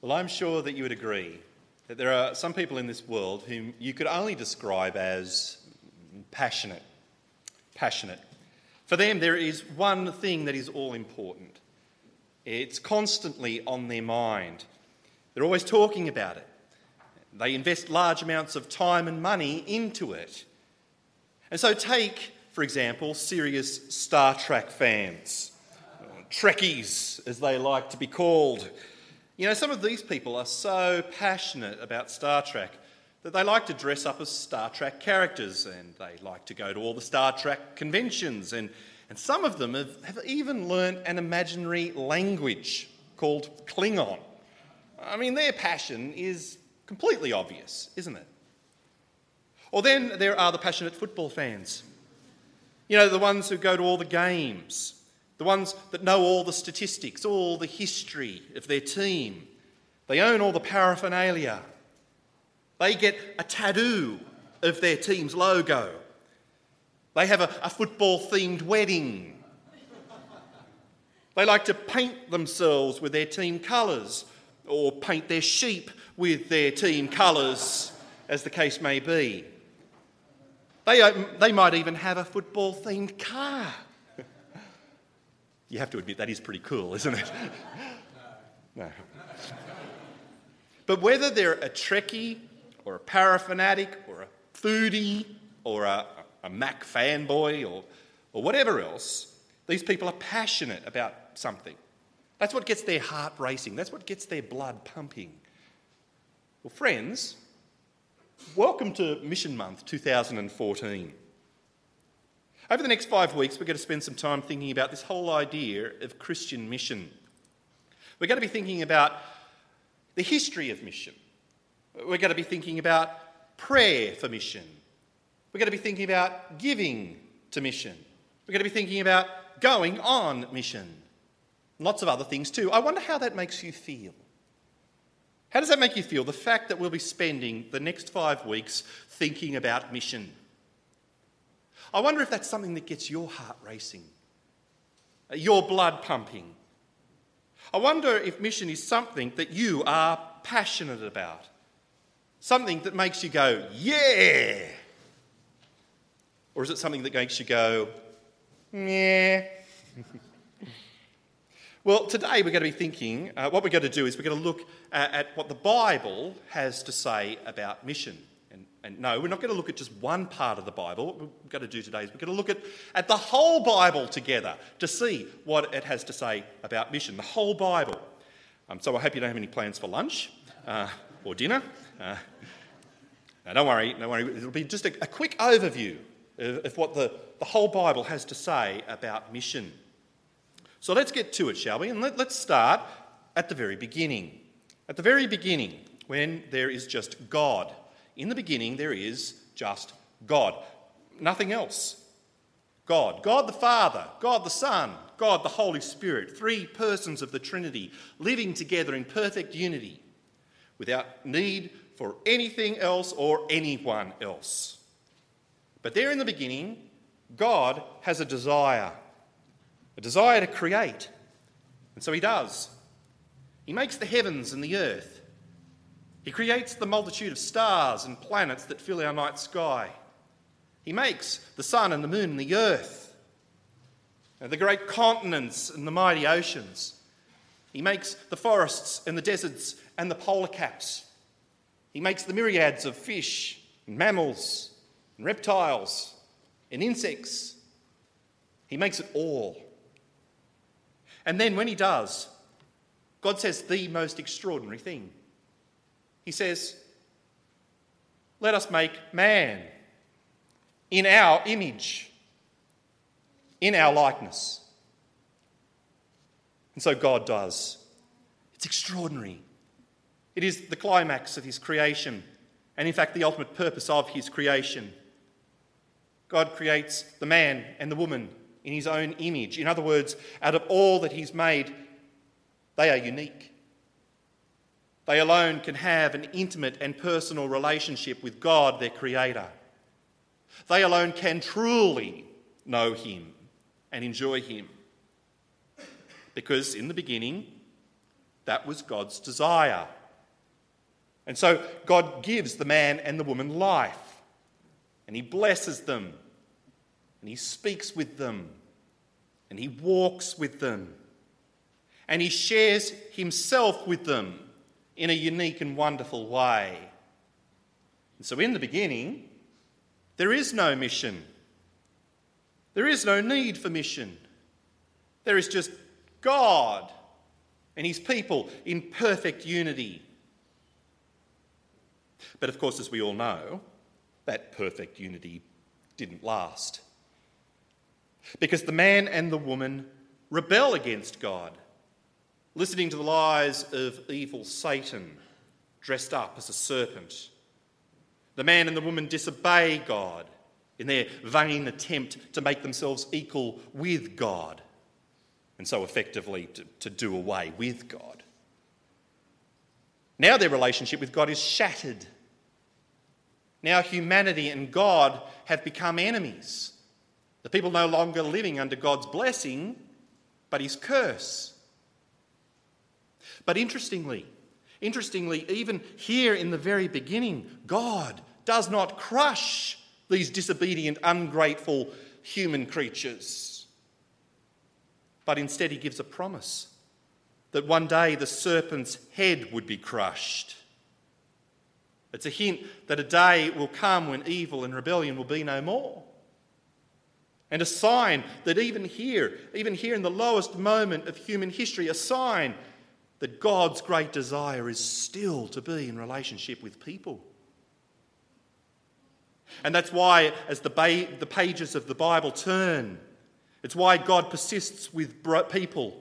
Well, I'm sure that you would agree that there are some people in this world whom you could only describe as passionate. Passionate. For them, there is one thing that is all important. It's constantly on their mind. They're always talking about it. They invest large amounts of time and money into it. And so, take, for example, serious Star Trek fans, Trekkies, as they like to be called. You know, some of these people are so passionate about Star Trek that they like to dress up as Star Trek characters and they like to go to all the Star Trek conventions. And, and some of them have, have even learned an imaginary language called Klingon. I mean, their passion is completely obvious, isn't it? Or then there are the passionate football fans. You know, the ones who go to all the games the ones that know all the statistics, all the history of their team. They own all the paraphernalia. They get a tattoo of their team's logo. They have a, a football themed wedding. They like to paint themselves with their team colours or paint their sheep with their team colours, as the case may be. They, um, they might even have a football themed car. You have to admit that is pretty cool, isn't it? no. But whether they're a Trekkie or a parafanatic or a foodie or a, a Mac fanboy or, or whatever else, these people are passionate about something. That's what gets their heart racing, that's what gets their blood pumping. Well, friends, welcome to Mission Month 2014. Over the next five weeks, we're going to spend some time thinking about this whole idea of Christian mission. We're going to be thinking about the history of mission. We're going to be thinking about prayer for mission. We're going to be thinking about giving to mission. We're going to be thinking about going on mission. Lots of other things too. I wonder how that makes you feel. How does that make you feel? The fact that we'll be spending the next five weeks thinking about mission. I wonder if that's something that gets your heart racing, uh, your blood pumping. I wonder if mission is something that you are passionate about, something that makes you go, yeah! Or is it something that makes you go, yeah? well, today we're going to be thinking, uh, what we're going to do is we're going to look at, at what the Bible has to say about mission. And no, we're not going to look at just one part of the Bible. What we're going to do today is we're going to look at, at the whole Bible together to see what it has to say about mission, the whole Bible. Um, so I hope you don't have any plans for lunch uh, or dinner. Uh, now don't worry, don't worry. It'll be just a, a quick overview of, of what the, the whole Bible has to say about mission. So let's get to it, shall we? And let, let's start at the very beginning. At the very beginning, when there is just God in the beginning, there is just God, nothing else. God, God the Father, God the Son, God the Holy Spirit, three persons of the Trinity living together in perfect unity without need for anything else or anyone else. But there in the beginning, God has a desire, a desire to create. And so he does. He makes the heavens and the earth. He creates the multitude of stars and planets that fill our night sky. He makes the sun and the moon and the earth, and the great continents and the mighty oceans. He makes the forests and the deserts and the polar caps. He makes the myriads of fish and mammals and reptiles and insects. He makes it all. And then when he does, God says the most extraordinary thing. He says, Let us make man in our image, in our likeness. And so God does. It's extraordinary. It is the climax of his creation, and in fact, the ultimate purpose of his creation. God creates the man and the woman in his own image. In other words, out of all that he's made, they are unique. They alone can have an intimate and personal relationship with God, their Creator. They alone can truly know Him and enjoy Him. Because in the beginning, That was God's desire. And so God gives the man and the woman life, and He blesses them, and He speaks with them, and He walks with them, and He shares Himself with them in a unique and wonderful way. And so, in the beginning, there is no mission. There is no need for mission. There is just God and his people in perfect unity. But of course, as we all know, that perfect unity didn't last. Because the man and the woman rebel against God, listening to the lies of evil Satan dressed up as a serpent. The man and the woman disobey God in their vain attempt to make themselves equal with God and so effectively to, to do away with God. Now their relationship with God is shattered. Now humanity and God have become enemies. The people no longer living under God's blessing, but his curse. But interestingly, interestingly, even here in the very beginning, God does not crush these disobedient, ungrateful human creatures but instead he gives a promise that one day the serpent's head would be crushed. It's a hint that a day will come when evil and rebellion will be no more. And a sign that even here, even here in the lowest moment of human history, a sign that God's great desire is still to be in relationship with people. And that's why, as the, ba- the pages of the Bible turn it's why God persists with people,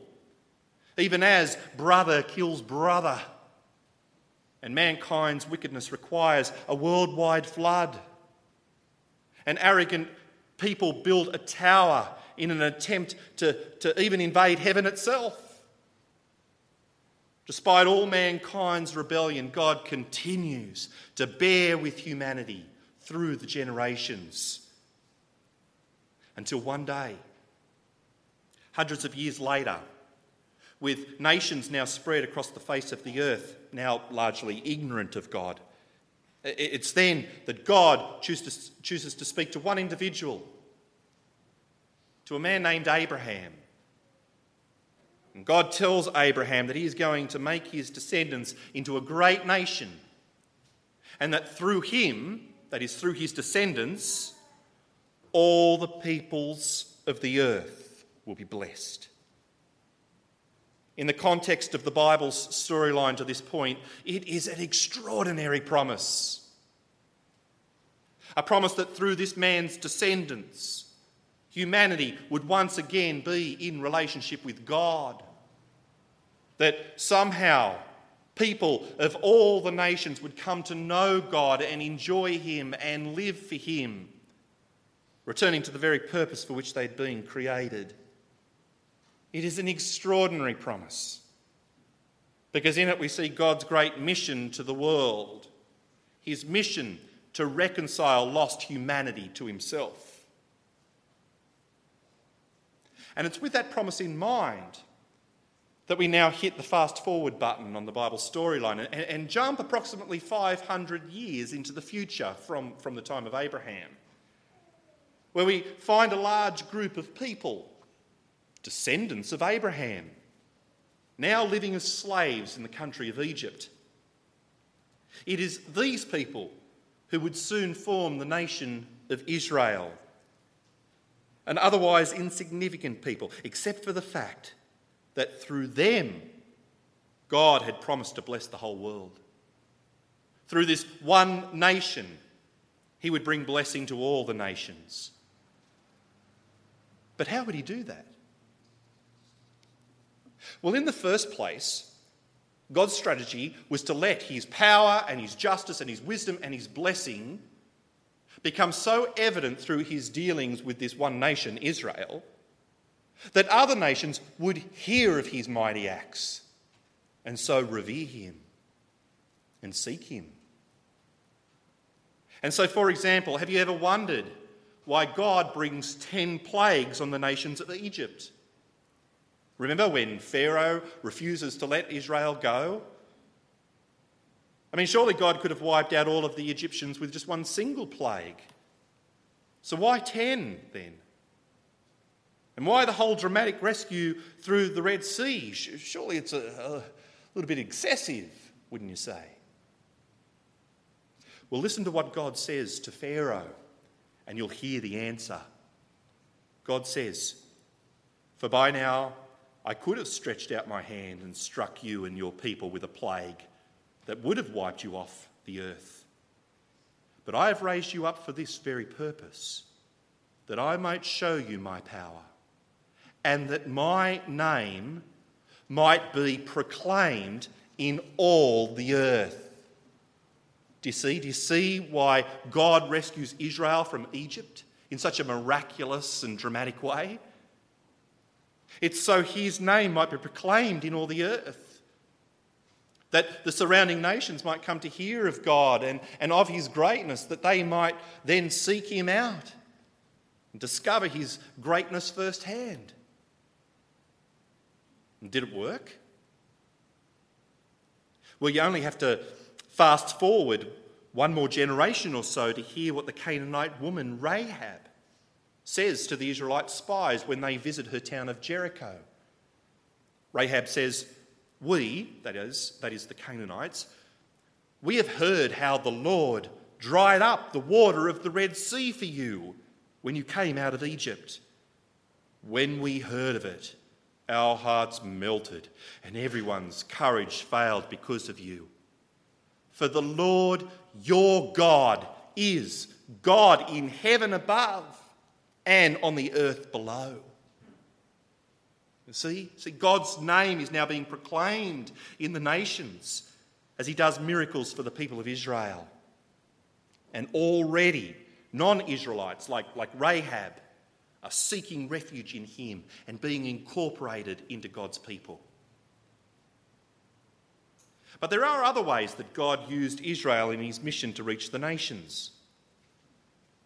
even as brother kills brother. And mankind's wickedness requires a worldwide flood. And arrogant people build a tower in an attempt to, to even invade heaven itself. Despite all mankind's rebellion, God continues to bear with humanity through the generations until one day hundreds of years later, with nations now spread across the face of the earth, now largely ignorant of God. It's then that God chooses to speak to one individual, to a man named Abraham. And God tells Abraham that he is going to make his descendants into a great nation, and that through him, that is, through his descendants, all the peoples of the earth will be blessed. In the context of the Bible's storyline to this point, it is an extraordinary promise. A promise that through this man's descendants, humanity would once again be in relationship with God. That somehow people of all the nations would come to know God and enjoy Him and live for Him, returning to the very purpose for which they'd been created. It is an extraordinary promise because in it we see God's great mission to the world, his mission to reconcile lost humanity to himself. And it's with that promise in mind that we now hit the fast forward button on the Bible storyline and, and, jump approximately 500 years into the future from, from the time of Abraham, where we find a large group of people descendants of Abraham, now living as slaves in the country of Egypt. It is these people who would soon form the nation of Israel, an otherwise insignificant people, except for the fact that through them, God had promised to bless the whole world. Through this one nation, he would bring blessing to all the nations. But how would he do that? Well, in the first place, God's strategy was to let his power and his justice and his wisdom and his blessing become so evident through his dealings with this one nation, Israel, that other nations would hear of his mighty acts and so revere him and seek him. And so, for example, have you ever wondered why God brings 10 plagues on the nations of Egypt? Remember when Pharaoh refuses to let Israel go? I mean, surely God could have wiped out all of the Egyptians with just one single plague. So why 10 then? And why the whole dramatic rescue through the Red Sea? Surely it's a, a little bit excessive, wouldn't you say? Well, listen to what God says to Pharaoh, and you'll hear the answer. God says, For by now I could have stretched out my hand and struck you and your people with a plague that would have wiped you off the earth. But I have raised you up for this very purpose, that I might show you my power, and that my name might be proclaimed in all the earth. Do you see? Do you see why God rescues Israel from Egypt in such a miraculous and dramatic way? It's so his name might be proclaimed in all the earth. That the surrounding nations might come to hear of God and, and of his greatness, that they might then seek him out and discover his greatness firsthand. And did it work? Well, you only have to fast forward one more generation or so to hear what the Canaanite woman Rahab says to the Israelite spies when they visit her town of Jericho. Rahab says, We, that is, that is the Canaanites, we have heard how the Lord dried up the water of the Red Sea for you when you came out of Egypt. When we heard of it, our hearts melted and everyone's courage failed because of you. For the Lord your God is God in heaven above and on the earth below. See, see, God's name is now being proclaimed in the nations as he does miracles for the people of Israel. And already, non Israelites like, like Rahab are seeking refuge in him and being incorporated into God's people. But there are other ways that God used Israel in his mission to reach the nations.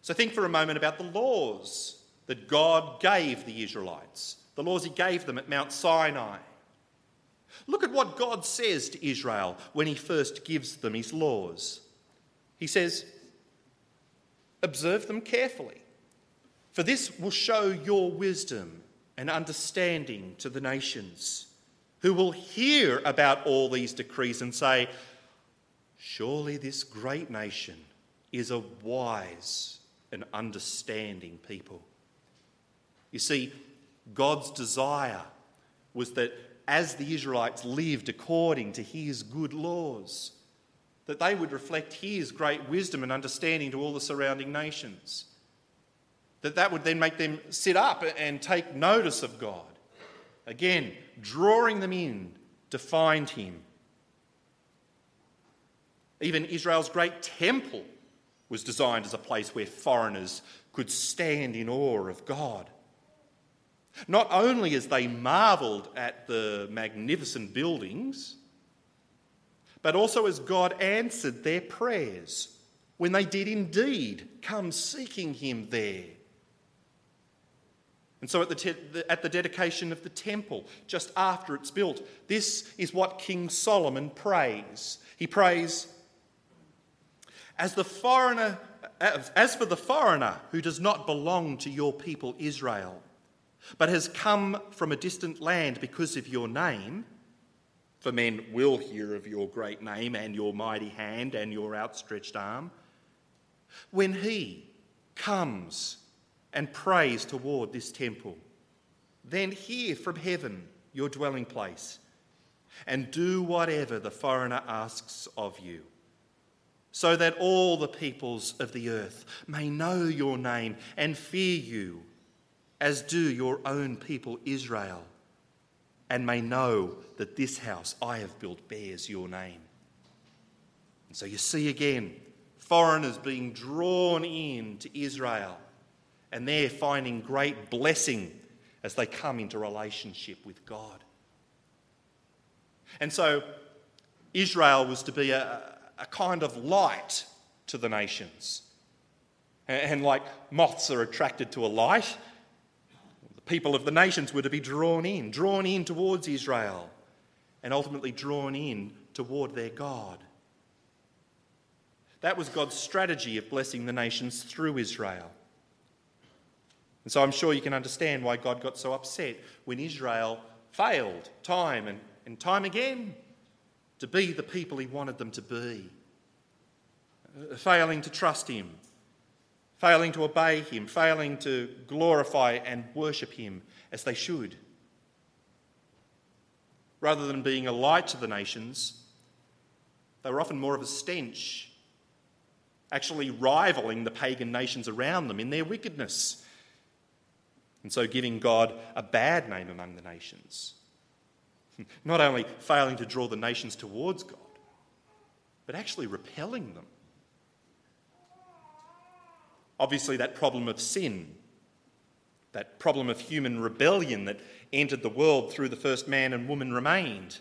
So think for a moment about the laws that God gave the Israelites, the laws he gave them at Mount Sinai. Look at what God says to Israel when he first gives them his laws. He says, Observe them carefully, for this will show your wisdom and understanding to the nations, who will hear about all these decrees and say, Surely this great nation is a wise and understanding people. You see, God's desire was that as the Israelites lived according to his good laws, that they would reflect his great wisdom and understanding to all the surrounding nations. That that would then make them sit up and take notice of God. Again, drawing them in to find him. Even Israel's great temple was designed as a place where foreigners could stand in awe of God. Not only as they marvelled at the magnificent buildings, but also as God answered their prayers when they did indeed come seeking Him there. And so, at the, te- at the dedication of the temple, just after it's built, this is what King Solomon prays. He prays, as the foreigner, as for the foreigner who does not belong to your people Israel, but has come from a distant land because of your name, for men will hear of your great name and your mighty hand and your outstretched arm, when he comes and prays toward this temple, then hear from heaven your dwelling place and do whatever the foreigner asks of you so that all the peoples of the earth may know your name and fear you, as do your own people Israel, and may know that this house I have built bears your name. And so you see again foreigners being drawn in to Israel, and they're finding great blessing as they come into relationship with God. And so Israel was to be a, a kind of light to the nations. And like moths are attracted to a light, The people of the nations were to be drawn in, drawn in towards Israel, and ultimately drawn in toward their God. That was God's strategy of blessing the nations through Israel. And so I'm sure you can understand why God got so upset when Israel failed time and, and time again to be the people he wanted them to be, failing to trust him, failing to obey him, failing to glorify and worship him as they should. Rather than being a light to the nations, they were often more of a stench, actually rivaling the pagan nations around them in their wickedness and so giving God a bad name among the nations. Not only failing to draw the nations towards God, but actually repelling them. Obviously, that problem of sin, that problem of human rebellion that entered the world through the first man and woman remained.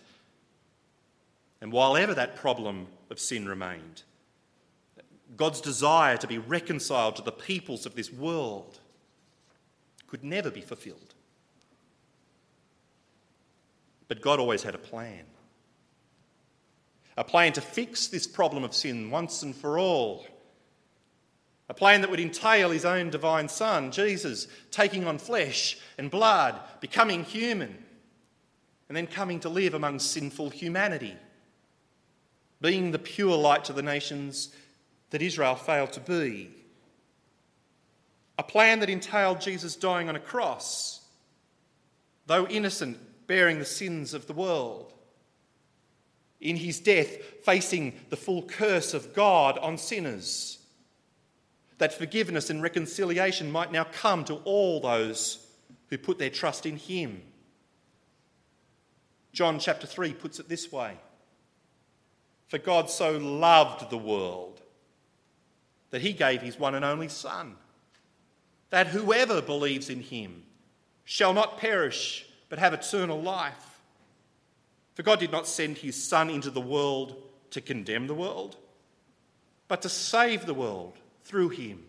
And while ever that problem of sin remained, God's desire to be reconciled to the peoples of this world could never be fulfilled. But God always had a plan. A plan to fix this problem of sin once and for all. A plan that would entail his own divine Son, Jesus, taking on flesh and blood, becoming human, and then coming to live among sinful humanity, being the pure light to the nations that Israel failed to be plan that entailed Jesus dying on a cross, though innocent, bearing the sins of the world. In his death, facing the full curse of God on sinners, that forgiveness and reconciliation might now come to all those who put their trust in him. John chapter 3 puts it this way For God so loved the world that he gave his one and only Son that whoever believes in him shall not perish but have eternal life. For God did not send his Son into the world to condemn the world, but to save the world through him.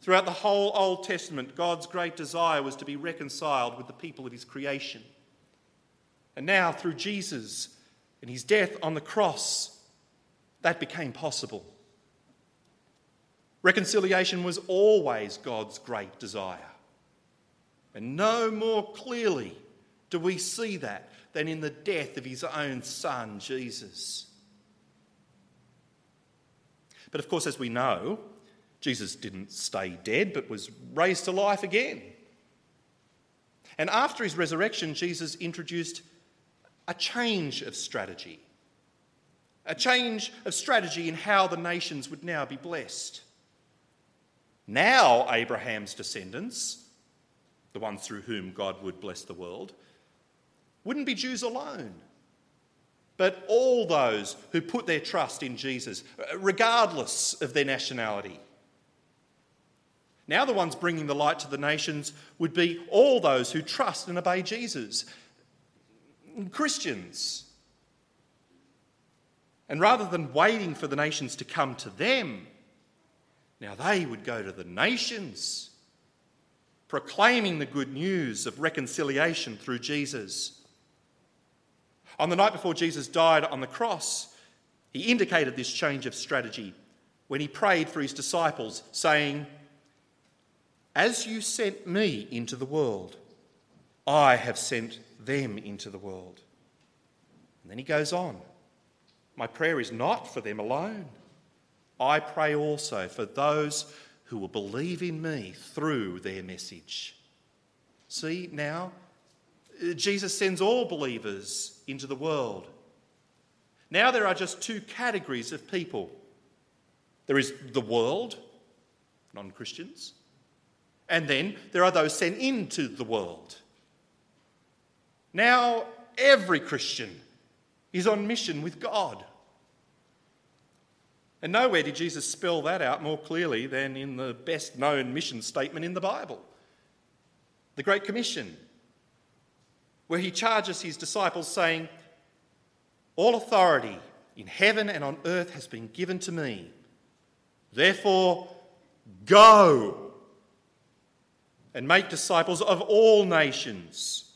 Throughout the whole Old Testament, God's great desire was to be reconciled with the people of his creation. And now, through Jesus and his death on the cross, that became possible. Reconciliation was always God's great desire. And no more clearly do we see that than in the death of his own son, Jesus. But of course, as we know, Jesus didn't stay dead but was raised to life again. And after his resurrection, Jesus introduced a change of strategy. A change of strategy in how the nations would now be blessed. Now, Abraham's descendants, the ones through whom God would bless the world, wouldn't be Jews alone, but all those who put their trust in Jesus, regardless of their nationality. Now, the ones bringing the light to the nations would be all those who trust and obey Jesus, Christians. And rather than waiting for the nations to come to them, now they would go to the nations, proclaiming the good news of reconciliation through Jesus. On the night before Jesus died on the cross, he indicated this change of strategy when he prayed for his disciples, saying, As you sent me into the world, I have sent them into the world. And then he goes on, My prayer is not for them alone I pray also for those who will believe in me through their message. See, now, Jesus sends all believers into the world. Now there are just two categories of people there is the world, non Christians, and then there are those sent into the world. Now every Christian is on mission with God. And nowhere did Jesus spell that out more clearly than in the best known mission statement in the Bible the Great Commission, where he charges his disciples, saying, All authority in heaven and on earth has been given to me. Therefore, go. and make disciples of all nations,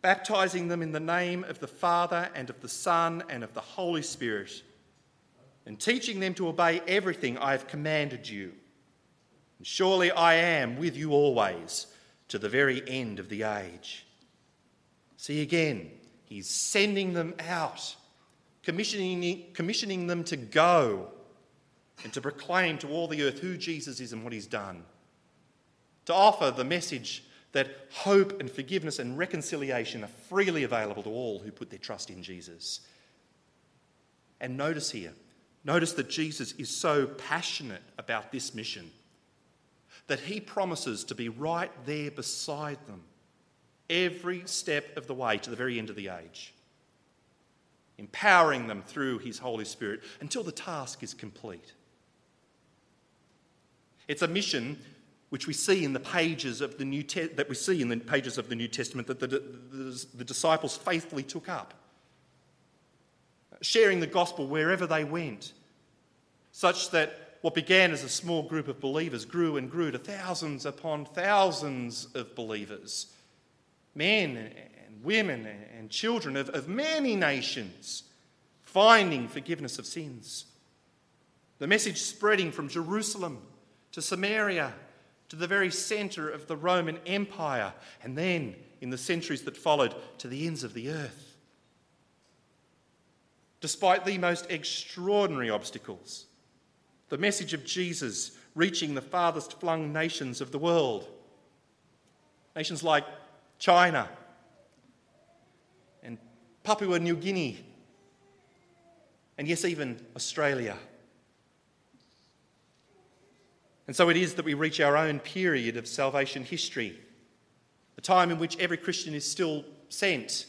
baptizing them in the name of the Father and of the Son and of the Holy Spirit, and teaching them to obey everything I have commanded you. And surely I am with you always to the very end of the age. See again, he's sending them out, commissioning, commissioning them to go and to proclaim to all the earth who Jesus is and what he's done to offer the message that hope and forgiveness and reconciliation are freely available to all who put their trust in Jesus. And notice here, notice that Jesus is so passionate about this mission that he promises to be right there beside them every step of the way to the very end of the age, empowering them through his Holy Spirit until the task is complete. It's a mission which we see in the pages of the New Te- that we see in the pages of the New Testament that the, the, the disciples faithfully took up, sharing the gospel wherever they went, such that what began as a small group of believers grew and grew to thousands upon thousands of believers, men and women and children of, of many nations, finding forgiveness of sins. The message spreading from Jerusalem to Samaria to the very centre of the Roman Empire, and then, in the centuries that followed, to the ends of the earth. Despite the most extraordinary obstacles, the message of Jesus reaching the farthest flung nations of the world, nations like China and Papua New Guinea, and yes, even Australia. And so it is that we reach our own period of salvation history, a time in which every Christian is still sent,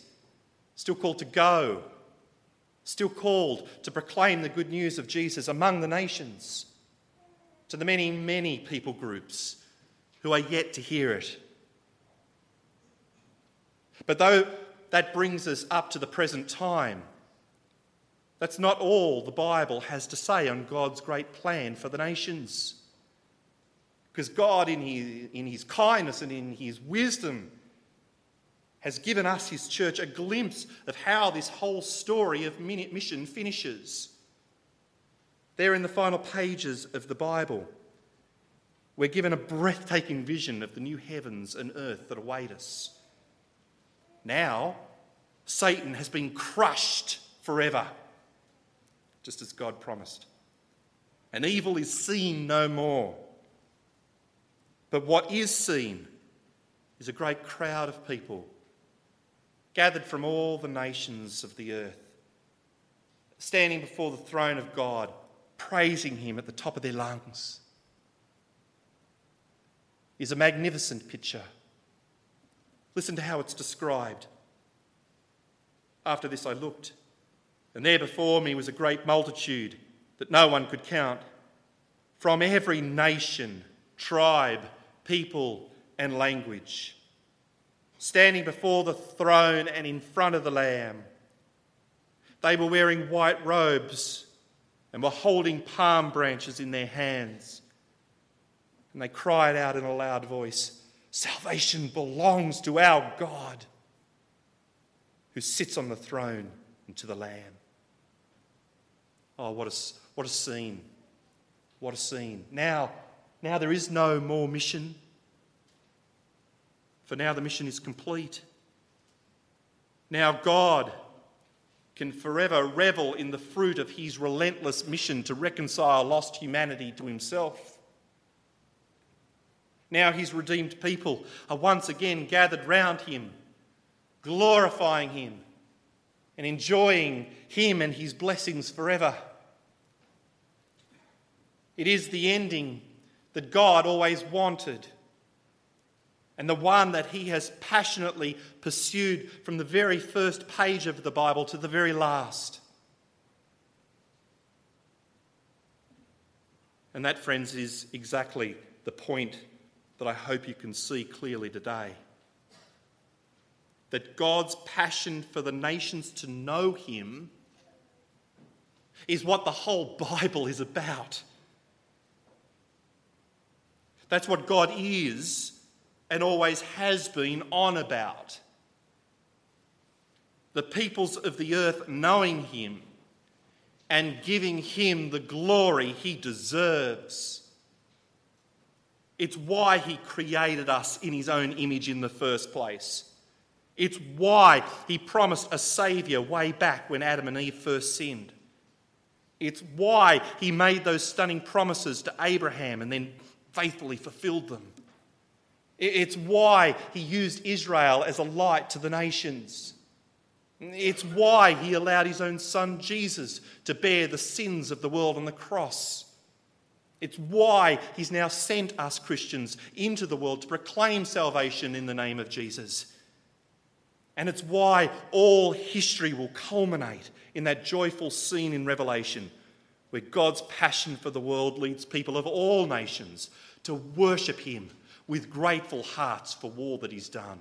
still called to go, still called to proclaim the good news of Jesus among the nations, to the many, many people groups who are yet to hear it. But though that brings us up to the present time, that's not all the Bible has to say on God's great plan for the nations. Because God, in his, in his kindness and in His wisdom, has given us, His church, a glimpse of how this whole story of mission finishes. There in the final pages of the Bible, we're given a breathtaking vision of the new heavens and earth that await us. Now, Satan has been crushed forever, just as God promised. And evil is seen no more. But what is seen is a great crowd of people gathered from all the nations of the earth, standing before the throne of God, praising Him at the top of their lungs. Is a magnificent picture. Listen to how it's described. After this, I looked, and there before me was a great multitude that no one could count, from every nation, tribe, people, and language, standing before the throne and in front of the Lamb. They were wearing white robes and were holding palm branches in their hands. And they cried out in a loud voice Salvation belongs to our God who sits on the throne and to the Lamb. Oh, what a, what a scene! What a scene. Now, now there is no more mission, for now the mission is complete. Now God can forever revel in the fruit of his relentless mission to reconcile lost humanity to himself. Now his redeemed people are once again gathered round him, glorifying him and enjoying him and his blessings forever. It is the ending that God always wanted and the one that he has passionately pursued from the very first page of the Bible to the very last. And that, friends, is exactly the point that I hope you can see clearly today. That God's passion for the nations to know him is what the whole Bible is about. That's what God is and always has been on about. The peoples of the earth knowing him and giving him the glory he deserves. It's why he created us in his own image in the first place. It's why he promised a saviour way back when Adam and Eve first sinned. It's why he made those stunning promises to Abraham and then faithfully fulfilled them. It's why he used Israel as a light to the nations. It's why he allowed his own son Jesus to bear the sins of the world on the cross. It's why he's now sent us Christians into the world to proclaim salvation in the name of Jesus. And it's why all history will culminate in that joyful scene in Revelation where God's passion for the world leads people of all nations to worship him with grateful hearts for all that he's done.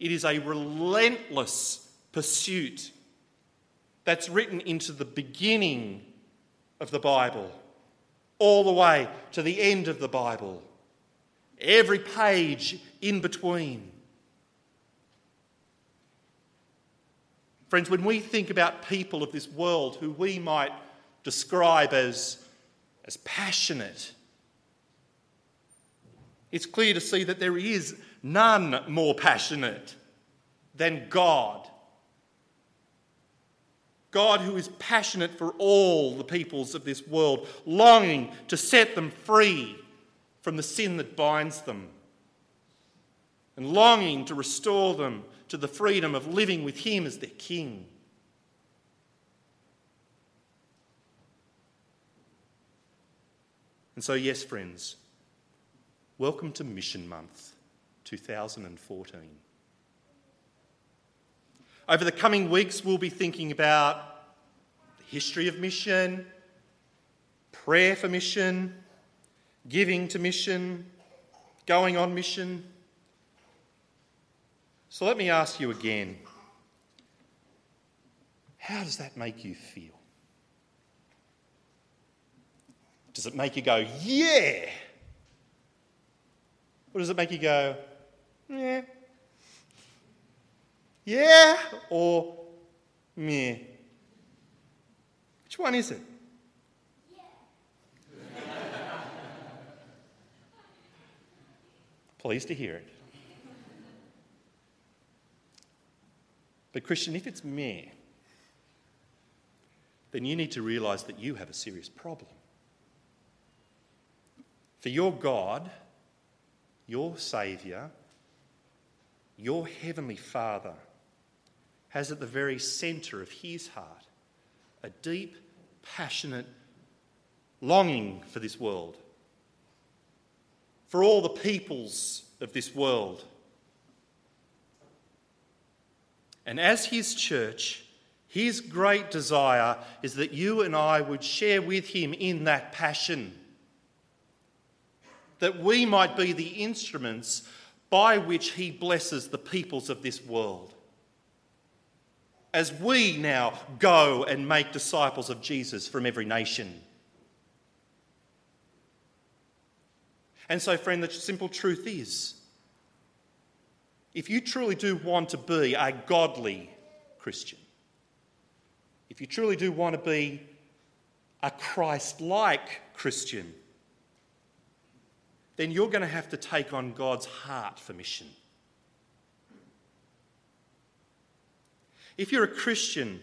It is a relentless pursuit that's written into the beginning of the Bible, all the way to the end of the Bible, every page in between. Friends, when we think about people of this world who we might describe as, as passionate, it's clear to see that there is none more passionate than God. God, who is passionate for all the peoples of this world, longing to set them free from the sin that binds them, and longing to restore them to the freedom of living with Him as their King. And so, yes, friends, welcome to Mission Month 2014. Over the coming weeks, we'll be thinking about the history of mission, prayer for mission, giving to mission, going on mission. So let me ask you again how does that make you feel? Does it make you go, yeah? Or does it make you go, yeah? Yeah or meh? Which one is it? Yeah. Pleased to hear it. But, Christian, if it's meh, then you need to realise that you have a serious problem. For your God, your Saviour, your Heavenly Father, has at the very centre of his heart a deep, passionate longing for this world, for all the peoples of this world. And as his church, his great desire is that you and I would share with him in that passion. That we might be the instruments by which he blesses the peoples of this world as we now go and make disciples of Jesus from every nation. And so, friend, the simple truth is if you truly do want to be a godly Christian, if you truly do want to be a Christ like Christian, then you're going to have to take on God's heart for mission. If you're a Christian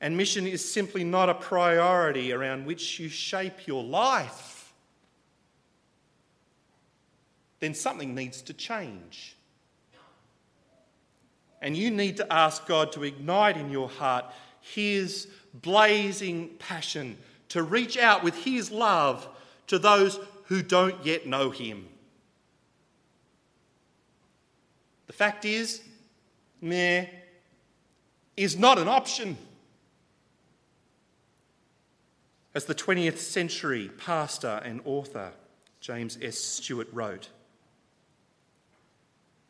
and mission is simply not a priority around which you shape your life, then something needs to change. And you need to ask God to ignite in your heart His blazing passion to reach out with His love to those who don't yet know Him. The fact is, meh, is not an option. As the 20th century pastor and author James S. Stewart wrote,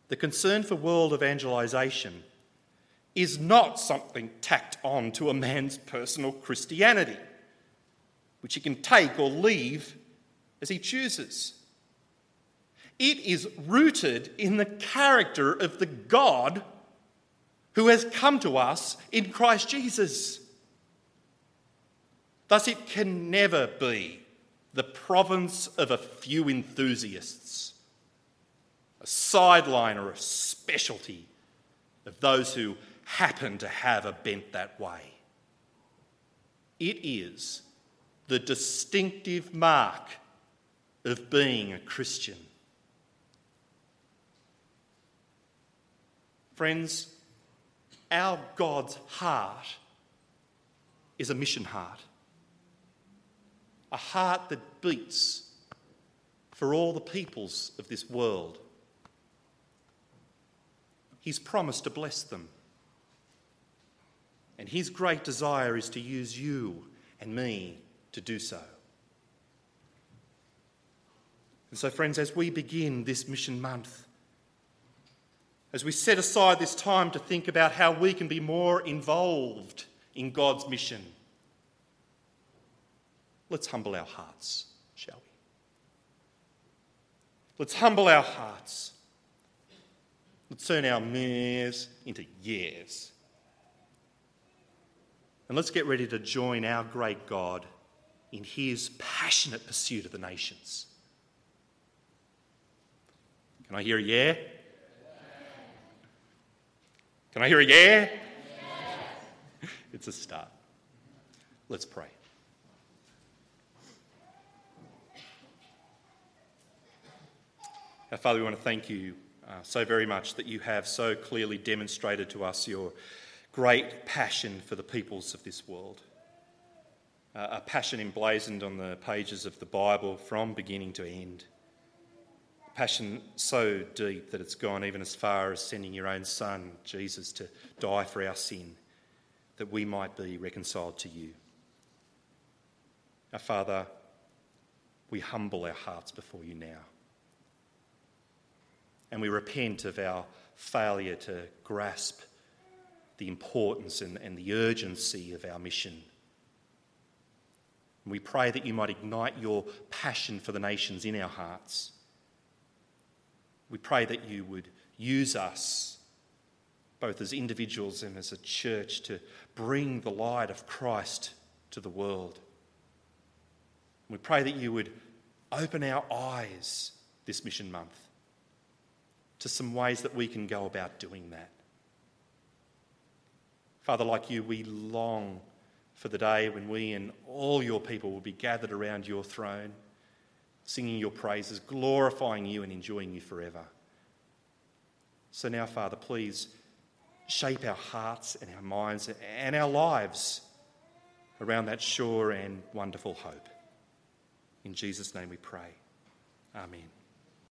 the concern for world evangelisation is not something tacked on to a man's personal Christianity, which he can take or leave as he chooses. it is rooted in the character of the God who has come to us in Christ Jesus. Thus, it can never be the province of a few enthusiasts, a sideline or a specialty of those who happen to have a bent that way. It is the distinctive mark of being a Christian. Friends, our God's heart is a mission heart, a heart that beats for all the peoples of this world. He's promised to bless them. And his great desire is to use you and me to do so. And so, friends, as we begin this mission month, as we set aside this time to think about how we can be more involved in God's mission, let's humble our hearts, shall we? Let's humble our hearts. Let's turn our me's into years. And let's get ready to join our great God in his passionate pursuit of the nations. Can I hear a yeah? Can I hear a yeah? yeah? it's a start. Let's pray. Our Father, we want to thank you uh, so very much that you have so clearly demonstrated to us your great passion for the peoples of this world. Uh, a passion emblazoned on the pages of the Bible from beginning to end passion so deep that it's gone even as far as sending your own son, Jesus, to die for our sin, that we might be reconciled to you. Our Father, we humble our hearts before you now. And we repent of our failure to grasp the importance and, and the urgency of our mission. And we pray that you might ignite your passion for the nations in our hearts we pray that you would use us, both as individuals and as a church, to bring the light of Christ to the world. We pray that you would open our eyes this mission month to some ways that we can go about doing that. Father, like you, we long for the day when we and all your people will be gathered around your throne singing your praises, glorifying you and enjoying you forever. So now, Father, please shape our hearts and our minds and our lives around that sure and wonderful hope. In Jesus' name we pray. Amen.